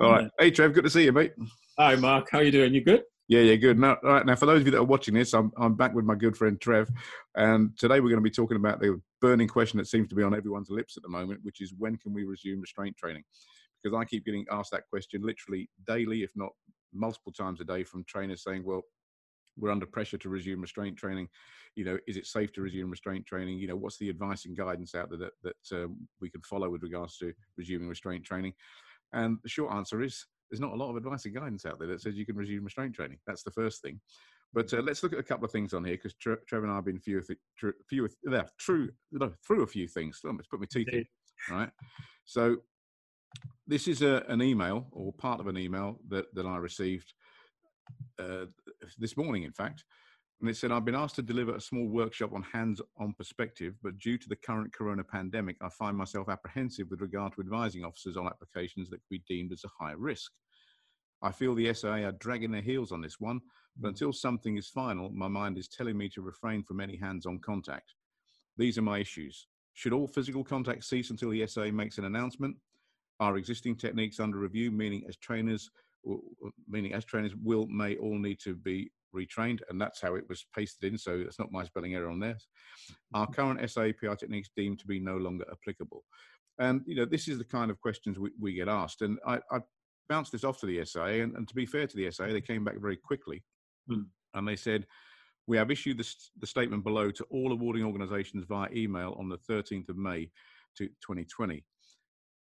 All right. Hey, Trev, good to see you, mate. Hi, Mark. How you doing? You good? Yeah, yeah, good. Now, all right, now, for those of you that are watching this, I'm, I'm back with my good friend Trev, and today we're going to be talking about the burning question that seems to be on everyone's lips at the moment, which is when can we resume restraint training? Because I keep getting asked that question literally daily, if not multiple times a day, from trainers saying, "Well, we're under pressure to resume restraint training. You know, is it safe to resume restraint training? You know, what's the advice and guidance out there that that um, we can follow with regards to resuming restraint training?" And the short answer is there's not a lot of advice and guidance out there that says you can resume restraint training. That's the first thing. But uh, let's look at a couple of things on here because Tre- Trevor and I have been few, few, few uh, true, no, through a few things. Let's put my teeth in. Right. So this is a, an email or part of an email that, that I received uh, this morning, in fact, and it said, I've been asked to deliver a small workshop on hands on perspective, but due to the current corona pandemic, I find myself apprehensive with regard to advising officers on applications that could be deemed as a high risk. I feel the SIA are dragging their heels on this one, but mm. until something is final, my mind is telling me to refrain from any hands on contact. These are my issues. Should all physical contact cease until the SIA makes an announcement? Are existing techniques under review, meaning as trainers, meaning as trainers will, may all need to be retrained, and that's how it was pasted in. So it's not my spelling error on this. Our current SAPR techniques deemed to be no longer applicable. And you know, this is the kind of questions we, we get asked. And I, I bounced this off to the SIA, and, and, to be fair to the SIA, they came back very quickly, hmm. and they said. We have issued the, the statement below to all awarding organisations via email on the 13th of May to 2020.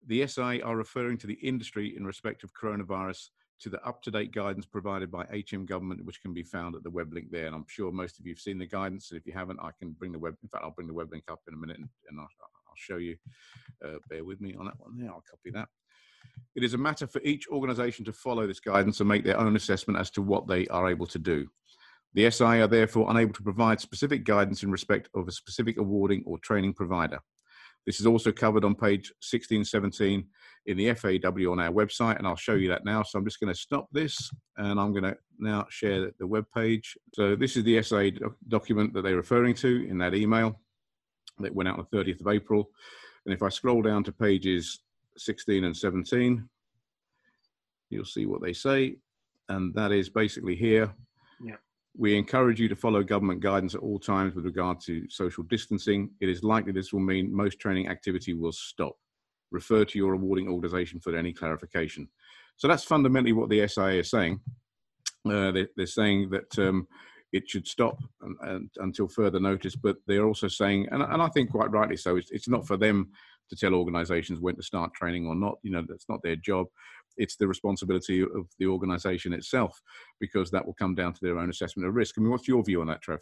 The SIA are referring to the industry in respect of coronavirus to the up-to-date guidance provided by HM government, which can be found at the web link there. And I'm sure most of you have seen the guidance. And if you haven't, I can bring the web. In fact, I'll bring the web link up in a minute and, and I'll, I'll, show you. Uh, bear with me on that one there. I'll copy that. It is a matter for each organisation to follow this guidance and make their own assessment as to what they are able to do. The SIA are therefore unable to provide specific guidance in respect of a specific awarding or training provider. This is also covered on page 1617 in the FAQ on our website, and I'll show you that now. So I'm just going to stop this, and I'm going to now share the web page. So this is the SIA document that they're referring to in that email that went out on the 30th of April. And if I scroll down to pages 16 and 17, you'll see what they say. And that is basically here. Yeah. We encourage you to follow government guidance at all times with regard to social distancing. It is likely this will mean most training activity will stop. Refer to your awarding organisation for any clarification. So that's fundamentally what the SIA is saying. Uh, they, are saying that um, it should stop and, and, until further notice, but they're also saying, and, and I think quite rightly so, it's, it's not for them to tell organisations when to start training or not. You know, that's not their job it's the responsibility of the organisation itself because that will come down to their own assessment of risk. I mean, what's your view on that, Trev?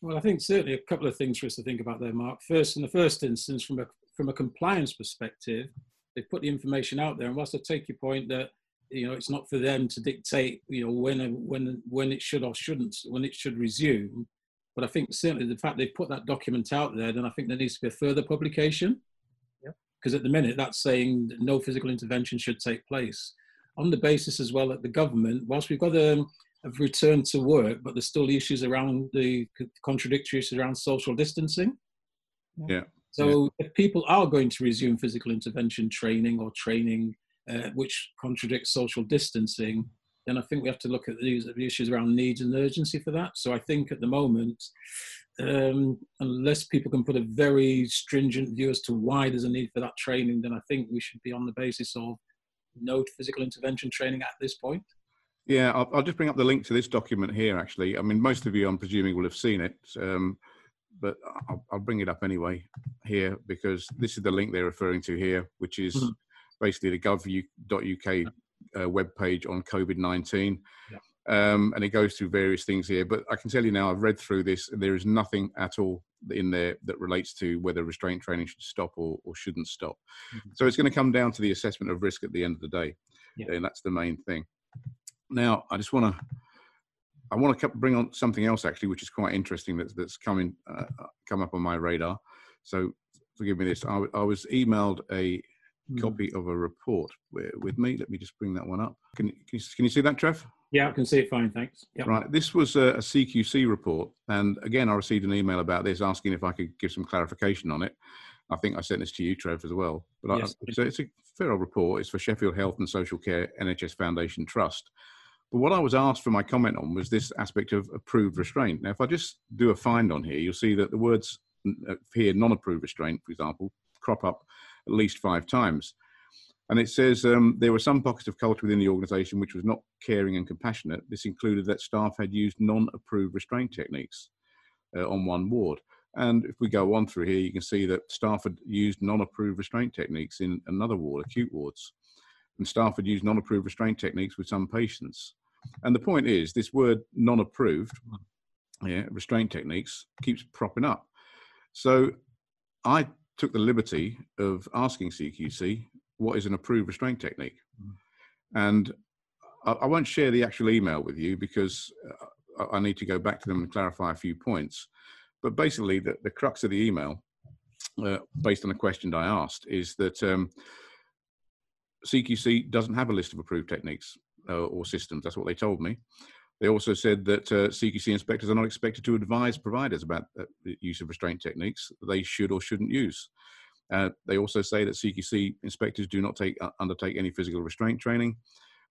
Well, I think certainly a couple of things for us to think about there, Mark. First, in the first instance, from a from a compliance perspective, they put the information out there, and whilst I take your point that you know it's not for them to dictate you know when when when it should or shouldn't when it should resume, but I think certainly the fact they put that document out there, then I think there needs to be a further publication. Because at the minute that's saying no physical intervention should take place. On the basis as well that the government, whilst we've got a, a return to work, but there's still issues around the contradictory issues around social distancing. Yeah. So yeah. if people are going to resume physical intervention training or training uh, which contradicts social distancing, then I think we have to look at these the issues around needs and urgency for that. So I think at the moment, um, unless people can put a very stringent view as to why there's a need for that training, then I think we should be on the basis of no physical intervention training at this point. Yeah, I'll, I'll, just bring up the link to this document here. Actually, I mean, most of you, I'm presuming, will have seen it, um, but I'll, I'll, bring it up anyway here because this is the link they're referring to here, which is mm-hmm. basically the gov.uk uh, web page on COVID 19. Yeah. Um, and it goes through various things here. But I can tell you now, I've read through this, and there is nothing at all in there that relates to whether restraint training should stop or, or shouldn't stop. Mm-hmm. So it's going to come down to the assessment of risk at the end of the day, yeah. and that's the main thing. Now, I just want to. I want to bring on something else actually, which is quite interesting that's that's coming uh, come up on my radar. So forgive me this. I, I was emailed a mm. copy of a report with me. Let me just bring that one up. Can, can, you, can you see that, Trev? Yeah, I can see it fine, thanks. Yep. Right, this was a, a, CQC report, and again, I received an email about this asking if I could give some clarification on it. I think I sent this to you, Trev, as well. But yes. I, it's, a, it's a fair old report. It's for Sheffield Health and Social Care NHS Foundation Trust. But what I was asked for my comment on was this aspect of approved restraint. Now, if I just do a find on here, you'll see that the words uh, here, non-approved restraint, for example, crop up at least five times. And it says um, there were some pockets of culture within the organisation which was not caring and compassionate. This included that staff had used non-approved restraint techniques uh, on one ward. And if we go on through here, you can see that staff had used non-approved restraint techniques in another ward, acute wards. And staff had used non-approved restraint techniques with some patients. And the point is, this word non-approved, yeah, restraint techniques, keeps propping up. So I took the liberty of asking CQC what is an approved restraint technique, and I, I won't share the actual email with you because uh, I need to go back to them and clarify a few points. But basically, the, the crux of the email, uh, based on the question I asked, is that um, CQC doesn't have a list of approved techniques uh, or systems. That's what they told me. They also said that uh, CQC inspectors are not expected to advise providers about uh, the use of restraint techniques they should or shouldn't use. Uh, they also say that CQC inspectors do not take, uh, undertake any physical restraint training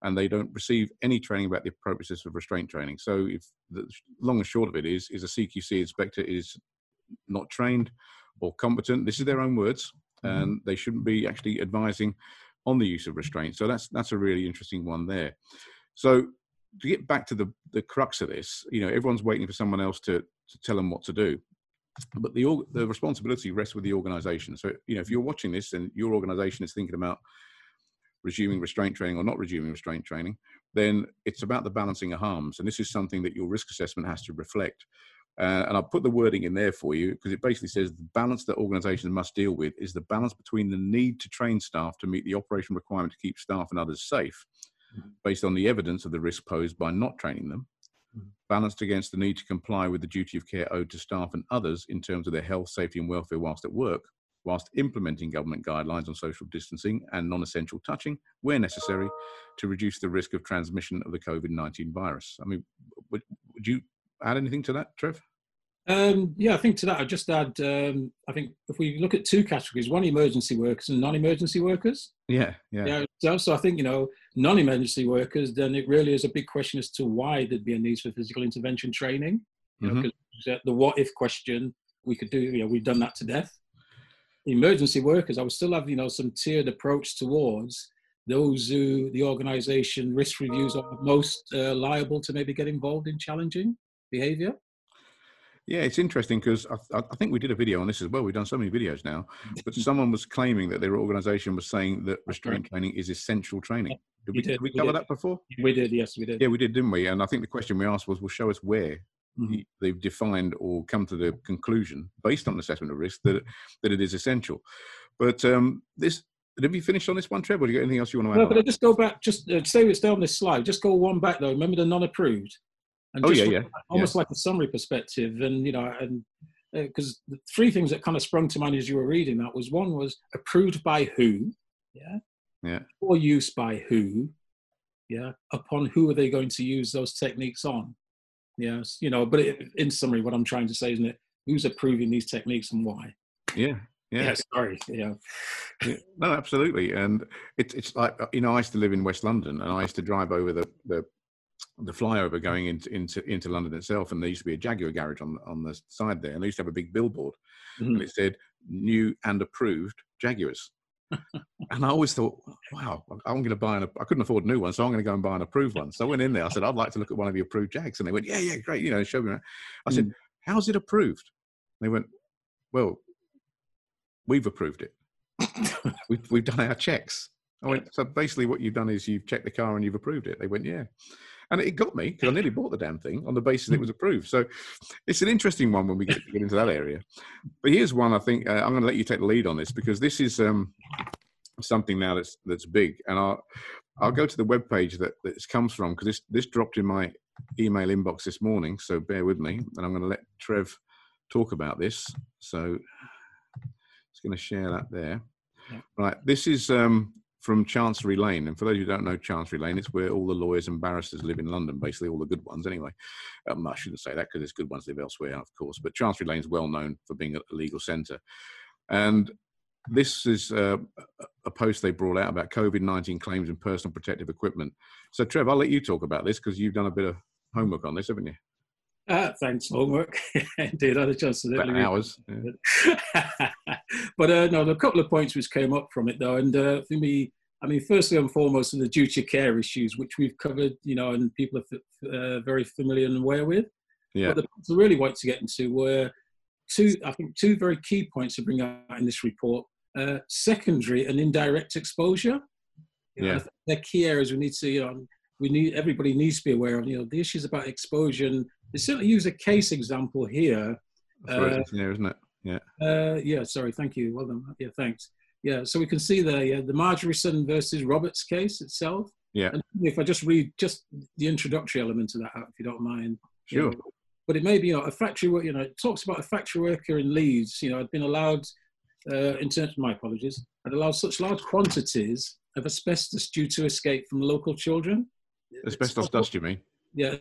and they don't receive any training about the appropriateness of restraint training. So, if the long and short of it is, is a CQC inspector is not trained or competent. This is their own words, mm-hmm. and they shouldn't be actually advising on the use of restraint. So that's that's a really interesting one there. So to get back to the the crux of this, you know, everyone's waiting for someone else to to tell them what to do. But the the responsibility rests with the organisation. So you know, if you're watching this and your organisation is thinking about resuming restraint training or not resuming restraint training, then it's about the balancing of harms. And this is something that your risk assessment has to reflect. Uh, and I'll put the wording in there for you because it basically says the balance that organizations must deal with is the balance between the need to train staff to meet the operational requirement to keep staff and others safe mm-hmm. based on the evidence of the risk posed by not training them, mm-hmm. balanced against the need to comply with the duty of care owed to staff and others in terms of their health, safety, and welfare whilst at work, whilst implementing government guidelines on social distancing and non essential touching where necessary to reduce the risk of transmission of the COVID 19 virus. I mean, would, would you add anything to that, Trev? Um, yeah, I think to that, I'd just add, um, I think if we look at two categories, one emergency workers and non-emergency workers. Yeah, yeah. yeah so, so I think, you know, non-emergency workers, then it really is a big question as to why there'd be a need for physical intervention training. You mm-hmm. know, the what if question, we could do, you know, we've done that to death. Emergency workers, I would still have, you know, some tiered approach towards those who the organization risk reviews are most uh, liable to maybe get involved in challenging behavior. Yeah, it's interesting because I, I, think we did a video on this as well. We've done so many videos now, but someone was claiming that their organisation was saying that restraint training is essential training. Did we, did. did we cover we that before? We did, yes, we did. Yeah, we did, didn't we? And I think the question we asked was, "Well, show us where mm-hmm. they've defined or come to the conclusion, based on assessment of risk, that that it is essential." But um, this have you finished on this one, Trev? Or do you got anything else you want to add? No, but I just go back. Just uh, stay, stay on this slide. Just go one back though. Remember the non-approved. And oh yeah, yeah. Almost yeah. like a summary perspective, and you know, and because uh, the three things that kind of sprung to mind as you were reading that was one was approved by who, yeah, yeah, or use by who, yeah, upon who are they going to use those techniques on, yes, you know. But it, in summary, what I'm trying to say isn't it who's approving these techniques and why? Yeah, yeah. yeah. sorry. Yeah. yeah. No, absolutely. And it's it's like you know, I used to live in West London, and I used to drive over the the the flyover going into into into London itself, and there used to be a Jaguar garage on on the side there, and they used to have a big billboard, mm-hmm. and it said "new and approved Jaguars." and I always thought, wow, I'm going to buy an. I couldn't afford a new one, so I'm going to go and buy an approved one. So I went in there. I said, I'd like to look at one of your approved Jags, and they went, yeah, yeah, great. You know, show me. Around. I said, mm. how's it approved? they went, well, we've approved it. we've, we've done our checks. I went, so basically what you've done is you've checked the car and you've approved it. They went, yeah and it got me because I nearly bought the damn thing on the basis it was approved. So it's an interesting one when we get, get into that area. But here's one I think uh, I'm going to let you take the lead on this because this is um, something now that's that's big, and I'll I'll go to the web page that this comes from because this this dropped in my email inbox this morning. So bear with me, and I'm going to let Trev talk about this. So it's going to share that there. Yeah. Right, this is um, from Chancery Lane. And for those who don't know Chancery Lane, it's where all the lawyers and barristers live in London, basically all the good ones anyway. Um, I shouldn't say that because there's good ones live elsewhere, of course. But Chancery Lane is well known for being a legal centre. And this is uh, a post they brought out about COVID 19 claims and personal protective equipment. So, Trev, I'll let you talk about this because you've done a bit of homework on this, haven't you? Uh, thanks, homework. Indeed, I had a chance to About hours. Yeah. but uh, no, a couple of points which came up from it though, and uh, for me, I mean, firstly and foremost, are the duty of care issues, which we've covered, you know, and people are uh, very familiar and aware with. Yeah. But the points I really wanted to get into were two, I think, two very key points to bring out in this report: uh, secondary and indirect exposure. You know, Yeah. they're key areas we need to, you know, we need everybody needs to be aware of. You know, the issues about exposure, and they certainly use a case example here. Uh, here, isn't it? Yeah. Uh, yeah, sorry, thank you. Well done. Yeah, thanks. Yeah, so we can see there, yeah, the Margereson versus Roberts case itself. Yeah. And if I just read just the introductory element of that, out, if you don't mind. you Sure. know. But it may be, you know, a factory worker, you know, it talks about a factory worker in Leeds, you know, I'd been allowed, uh, in terms of my apologies, had allowed such large quantities of asbestos due to escape from local children. Asbestos dust, you mean? Yeah,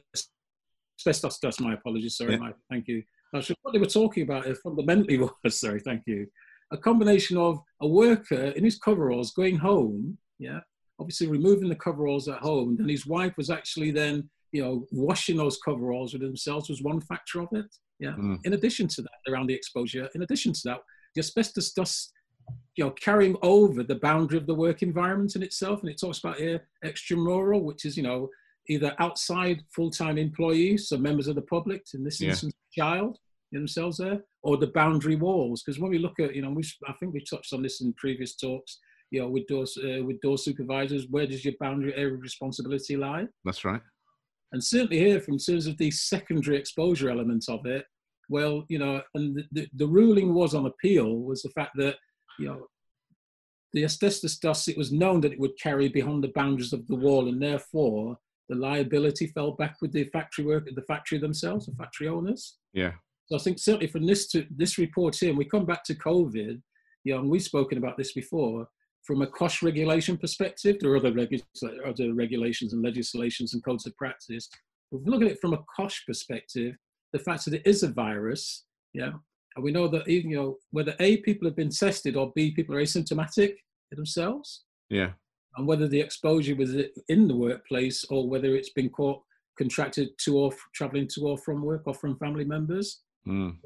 asbestos dust. My apologies. Sorry, Yeah. Mike. Thank you. So what they were talking about uh, fundamentally was, sorry, thank you, a combination of a worker in his coveralls going home, yeah, obviously removing the coveralls at home, and his wife was actually then, you know, washing those coveralls with themselves was one factor of it. Yeah. Mm. In addition to that, around the exposure, in addition to that, the asbestos dust, you know, carrying over the boundary of the work environment in itself, and it talks about here extramural, which is, you know, either outside full-time employees, so members of the public, in this Yeah. instance, child themselves there, or the boundary walls. Because when we look at, you know, we, I think we touched on this in previous talks, you know, with door, uh, with door supervisors, where does your boundary area of responsibility lie? That's right. And certainly here, from terms of the secondary exposure element of it, well, you know, and the, the, the ruling was on appeal was the fact that, know, the asbestos dust, it was known that it would carry beyond the boundaries of the wall, and therefore the liability fell back with the factory work, the factory themselves, the factory owners. Yeah. So I think certainly from this to this report here, and we come back to COVID, you know, and we've spoken about this before. From a COSHH regulation perspective, there are other, regu- other regulations and legislations and codes of practice. If we look at it from a COSHH perspective, the fact that it is a virus, yeah, and we know that even you know whether A people have been tested or B people are asymptomatic themselves, Yeah. and whether the exposure was in the workplace or whether it's been caught contracted to or traveling to or from work or from family members Mm.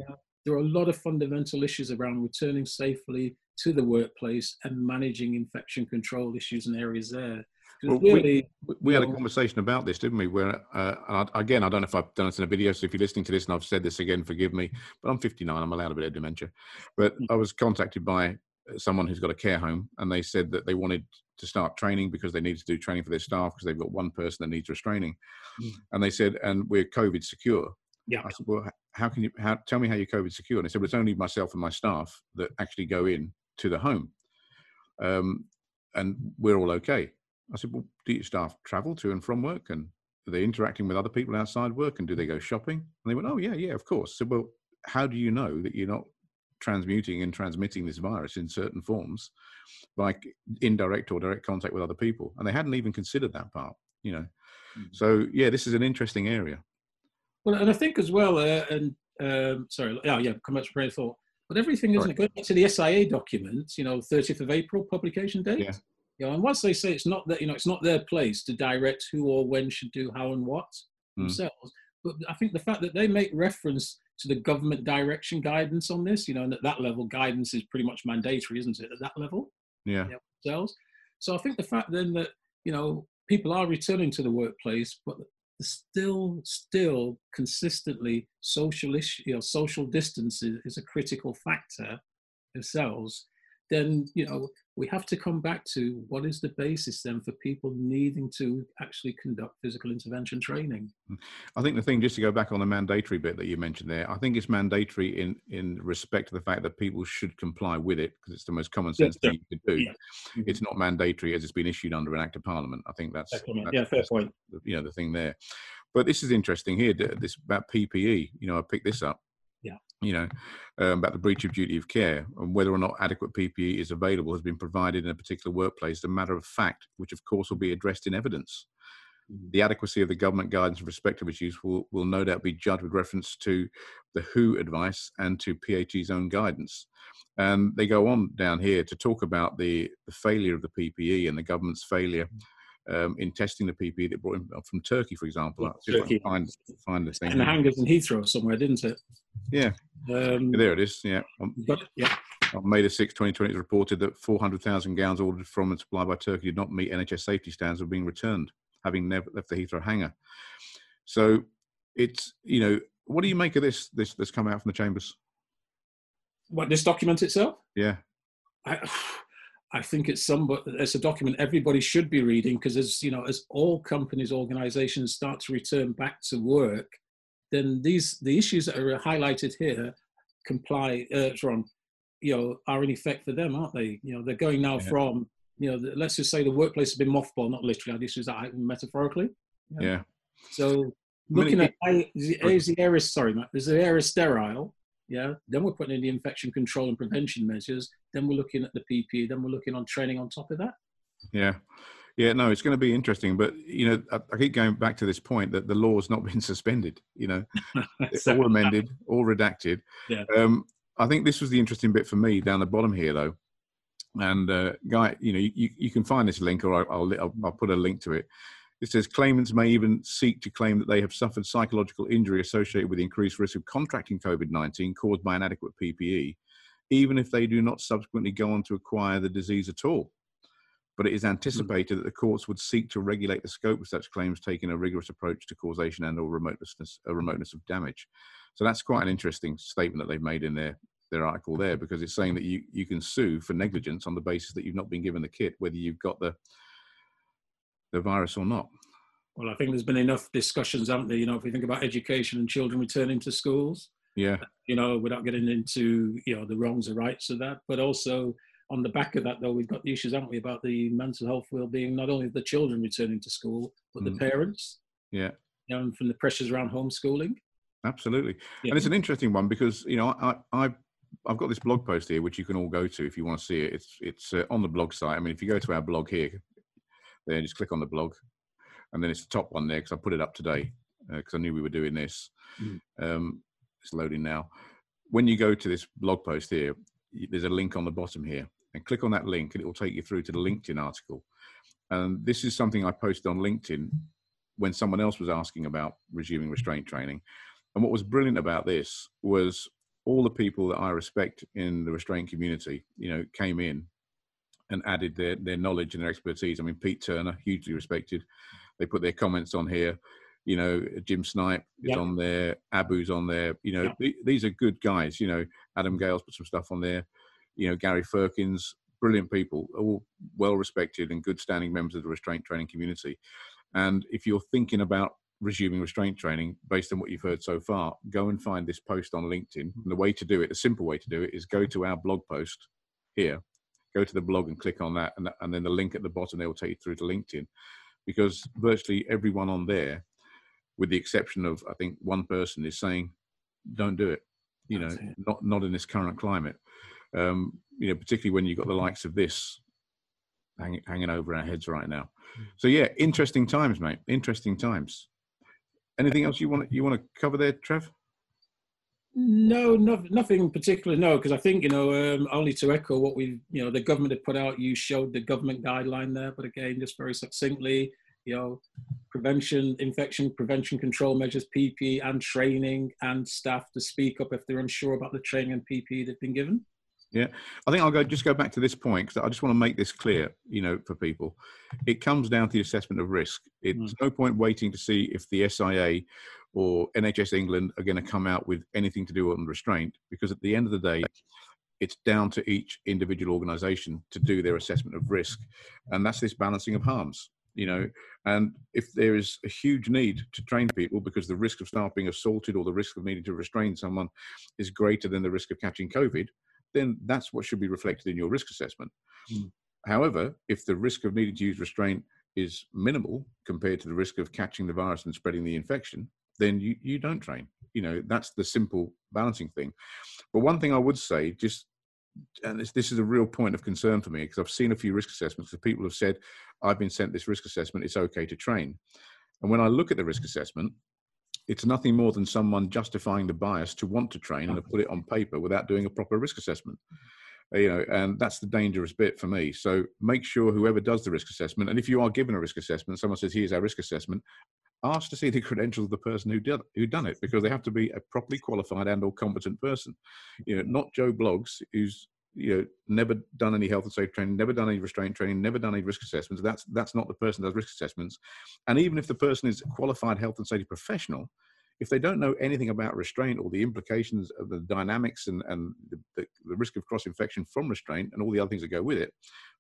there are a lot of fundamental issues around returning safely to the workplace and managing infection control issues and areas there. Well, we- really, We- We had a conversation about this, didn't we? Where, uh, and I, again, I don't know if I've done it in a video, so if you're listening to this and I've said this again, forgive me, but I'm 59, I'm allowed a bit of dementia. But Mm. I was contacted by uh, someone who's got a care home, and they said that they wanted to start training because they needed to do training for their staff because they've got one person that needs restraining. Mm. And they said, and we're COVID secure. Yeah. I said, well, how can you, how, tell me how you're COVID secure? And they said, well, it's only myself and my staff that actually go in to the home. Um, and we're all okay. I said, well, do your staff travel to and from work? And are they interacting with other people outside work? And do they go shopping? And they went, oh, yeah, yeah, of course. So, well, how do you know that you're not transmuting and transmitting this virus in certain forms by indirect or direct contact with other people? And they hadn't even considered that part, you know. Mhm. So, yeah, this is an interesting area. well, and I think as well, uh, and um, sorry, yeah, yeah, come back to prayer thought, but everything isn't it going back to the SIA document, you know, 30th of April publication date. Yeah. You know, and once they say it's not that, you know, it's not their place to direct who or when should do how and what Mm. themselves. But I think the fact that they make reference to the government direction guidance on this, you know, and at that level, guidance is pretty much mandatory, isn't it? At that level, Yeah. yeah, themselves. So I think the fact then that you know people are returning to the workplace, but still, still consistently social issue, you know, social distance is, is a critical factor themselves. Then you know we have to come back to what is the basis then for people needing to actually conduct physical intervention training. I think the thing, just to go back on the mandatory bit that you mentioned there, I think it's mandatory in in respect to the fact that people should comply with it because it's the most common sense Yeah, thing you could do. yeah. Mhm. It's not mandatory as it's been issued under an act of parliament. I think that's, that's Yeah, fair point. the- you know the thing there. But this is interesting here. This about PPE. You know, I picked this up. You know, um, about the breach of duty of care and whether or not adequate PPE is available has been provided in a particular workplace. A matter of fact, which of course will be addressed in evidence. Mm-hmm. The adequacy of the government guidance in respect of its use will, will no doubt be judged with reference to the WHO advice and to PHE's own guidance. And they go on down here to talk about the, the failure of the PPE and the government's failure um, in testing the PPE that brought in from Turkey, for example. Turkey. find find the thing. And the hangars in Heathrow somewhere, didn't it? Yeah. Um, there it is. Yeah. Um, but yeah. On May the 6th, 2020, it was reported that 400,000 gowns ordered from and supplied by Turkey did not meet NHS safety standards were being returned, having never left the Heathrow hangar. So it's, you know, what do you make of this, this that's come out from the chambers? What, this document itself? Yeah. I, I think it's some, it's a document everybody should be reading because as, you know, as all companies, organizations start to return back to work, then these, the issues that are highlighted here comply, uh, from you know are in effect for them, aren't they? You know, they're going now yeah. from you know, the, let's just say the workplace has been mothballed, not literally. This is that metaphorically. Yeah. yeah. So looking at is the area sorry, Matt, is the area sterile? Yeah. Then we're putting in the infection control and prevention measures. Then we're looking at the PPE. Then we're looking on training on top of that. Yeah. Yeah, no, it's going to be interesting, but you know, I, I keep going back to this point that the law's not been suspended. You know, it's all amended, all redacted. Yeah. Um, I think this was the interesting bit for me down the bottom here, though. And uh, guy, you know, you, you can find this link, or I'll, I'll, I'll put a link to it. It says claimants may even seek to claim that they have suffered psychological injury associated with increased risk of contracting COVID 19 caused by inadequate PPE, even if they do not subsequently go on to acquire the disease at all. But it is anticipated that the courts would seek to regulate the scope of such claims, taking a rigorous approach to causation and/or remoteness, a remoteness of damage. So that's quite an interesting statement that they've made in their their article there because it's saying that you you can sue for negligence on the basis that you've not been given the kit, whether you've got the the virus or not. Well, I think there's been enough discussions, haven't there? You know, if we think about education and children returning to schools, yeah, you know, without getting into you know the wrongs or rights of that, but also on the back of that, though, we've got the issues, haven't we, about the mental health well-being, not only of the children returning to school, but mm. the parents. Yeah. You know, and from the pressures around homeschooling. Absolutely, yeah. and it's an interesting one because you know I, I I've got this blog post here which you can all go to if you want to see it. It's it's uh, on the blog site. I mean, if you go to our blog here, then just click on the blog, and then it's the top one there because I put it up today because uh, I knew we were doing this. Mm. Um, it's loading now. When you go to this blog post here, there's a link on the bottom here, and click on that link, and it will take you through to the LinkedIn article. And this is something I posted on LinkedIn when someone else was asking about resuming restraint training. And what was brilliant about this was all the people that I respect in the restraint community, you know, came in and added their, their knowledge and their expertise. I mean, Pete Turner, hugely mm. respected. They put their comments on here. You know, Jim Snipe is yep. on there. Abu's on there. You know, yep. th- these are good guys. You know, Adam Gales put some stuff on there. You know, Gary Firkins, brilliant people, all well respected and good standing members of the restraint training community. And if you're thinking about resuming restraint training based on what you've heard so far, go and find this post on LinkedIn. Mm. And the way to do it, the simple way to do it, is go to our blog post here, go to the blog and click on that, and, and then the link at the bottom they will take you through to LinkedIn, because virtually everyone on there, with the exception of I think one person, is saying, "Don't do it." You know, not not in this current climate. Um, you know, particularly when you've got the likes of this hanging, hanging over our heads right now. Hmm. So yeah, interesting times, mate. Interesting times. Anything else you want you want to cover there, Trev? No, no nothing in particular. No, because I think you know um, only to echo what we you know the government had put out. You showed the government guideline there, but again, just very succinctly, you know, prevention, infection prevention control measures, PPE, and training and staff to speak up if they're unsure about the training and PPE they've been given. Yeah, I think I'll go just go back to this point because I just want to make this clear, you know, for people. It comes down to the assessment of risk. It's mm. no point waiting to see if the SIA or NHS England are going to come out with anything to do on restraint because at the end of the day, it's down to each individual organisation to do their assessment of risk, and that's this balancing of harms. You know, and if there is a huge need to train people because the risk of staff being assaulted or the risk of needing to restrain someone is greater than the risk of catching COVID, then that's what should be reflected in your risk assessment. Mm. However, if the risk of needing to use restraint is minimal compared to the risk of catching the virus and spreading the infection, then you, you don't train. You know, that's the simple balancing thing. But one thing I would say, just and this, this is a real point of concern for me because I've seen a few risk assessments that people have said, I've been sent this risk assessment, it's okay to train. And when I look at the risk assessment, it's nothing more than someone justifying the bias to want to train and to put it on paper without doing a proper risk assessment. Uh, you know and that's the dangerous bit for me. So make sure whoever does the risk assessment and if you are given a risk assessment someone says here's our risk assessment ask to see the credentials of the person who did who done it because they have to be a properly qualified and or competent person. You know not joe blogs who's you know never done any health and safety training never done any restraint training never done any risk assessments that's that's not the person that does risk assessments and even if the person is a qualified health and safety professional if they don't know anything about restraint or the implications of the dynamics and, and the, the, the risk of cross infection from restraint and all the other things that go with it,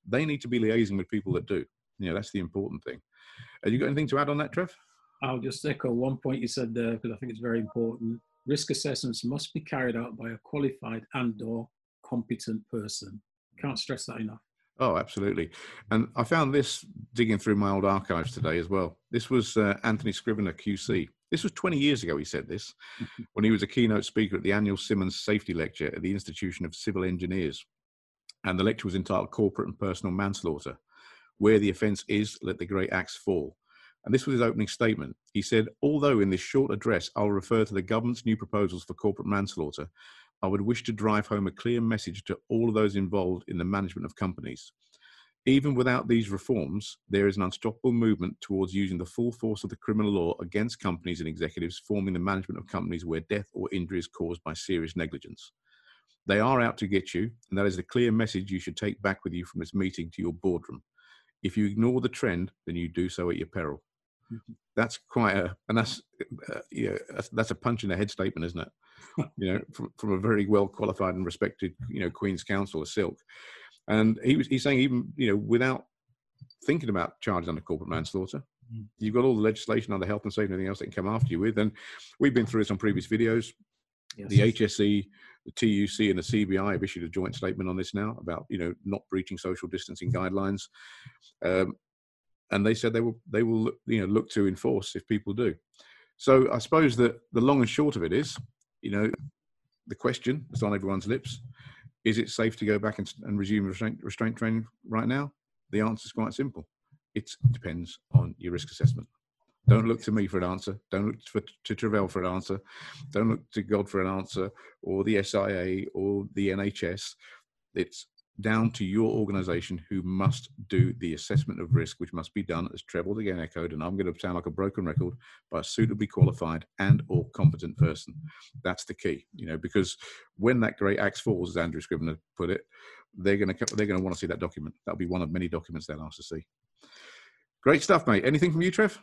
they need to be liaising with people that do. You know, that's the important thing. Have you got anything to add on that, Trev? I'll just echo one point you said there because I think it's very important. Risk assessments must be carried out by a qualified and or competent person. Can't stress that enough. Oh, absolutely. And I found this digging through my old archives today as well. This was uh, Anthony Scrivener, QC. This was 20 years ago, he said this, when he was a keynote speaker at the annual Simmons Safety Lecture at the Institution of Civil Engineers. And the lecture was entitled Corporate and Personal Manslaughter Where the Offence Is, Let the Great Axe Fall. And this was his opening statement. He said, Although in this short address I'll refer to the government's new proposals for corporate manslaughter, I would wish to drive home a clear message to all of those involved in the management of companies. Even without these reforms, there is an unstoppable movement towards using the full force of the criminal law against companies and executives forming the management of companies where death or injury is caused by serious negligence. They are out to get you, and that is a clear message you should take back with you from this meeting to your boardroom. If you ignore the trend, then you do so at your peril. That's quite a, and that's, uh, yeah, that's, that's a punch in the head statement, isn't it? you know, from, from a very well qualified and respected, you know, Queen's Counsel of Silk. And he was he's saying even you know without thinking about charges under corporate manslaughter, mm. you've got all the legislation under health and safety and everything else that can come after you with. And we've been through this on previous videos. Yes. The HSE, the TUC, and the CBI have issued a joint statement on this now about you know not breaching social distancing guidelines, um, and they said they will they will you know look to enforce if people do. So I suppose that the long and short of it is you know, the question that's on everyone's lips is it safe to go back and, and resume restraint, restraint training right now? The answer is quite simple. It depends on your risk assessment. Don't look to me for an answer. Don't look for, to Trevor for an answer. Don't look to God for an answer or the SIA or the NHS. It's down to your organization who must do the assessment of risk, which must be done, as Trevor again echoed, and I'm going to sound like a broken record, by a suitably qualified and or competent person. That's the key, you know, because when that great axe falls, as Andrew Scrivener put it, they're going to they're going to want to see that document. That'll be one of many documents they'll ask to see. Great stuff, mate. Anything from you, Trev?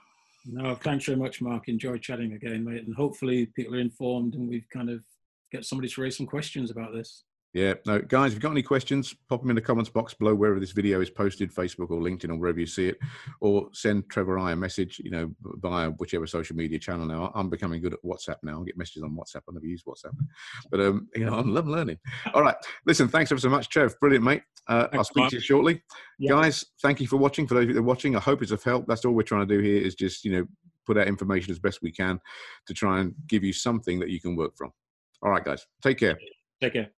No, thanks very much, Mark. Enjoy chatting again, mate. And hopefully people are informed and we've kind of get somebody to raise some questions about this. Yeah, no, guys, if you've got any questions, pop them in the comments box below wherever this video is posted, Facebook or LinkedIn or wherever you see it, or send Trevor I a message, you know, via whichever social media channel now. I'm becoming good at WhatsApp now. I get messages on WhatsApp. I never use WhatsApp, but um, you know, I'm loving learning. All right, listen, thanks ever so much, Trev. Brilliant, mate. Uh, I'll speak to you shortly, yeah. guys. Thank you for watching. For those of you that are watching, I hope it's of help. That's all we're trying to do here is just you know put out information as best we can to try and give you something that you can work from. All right, guys, take care. Take care.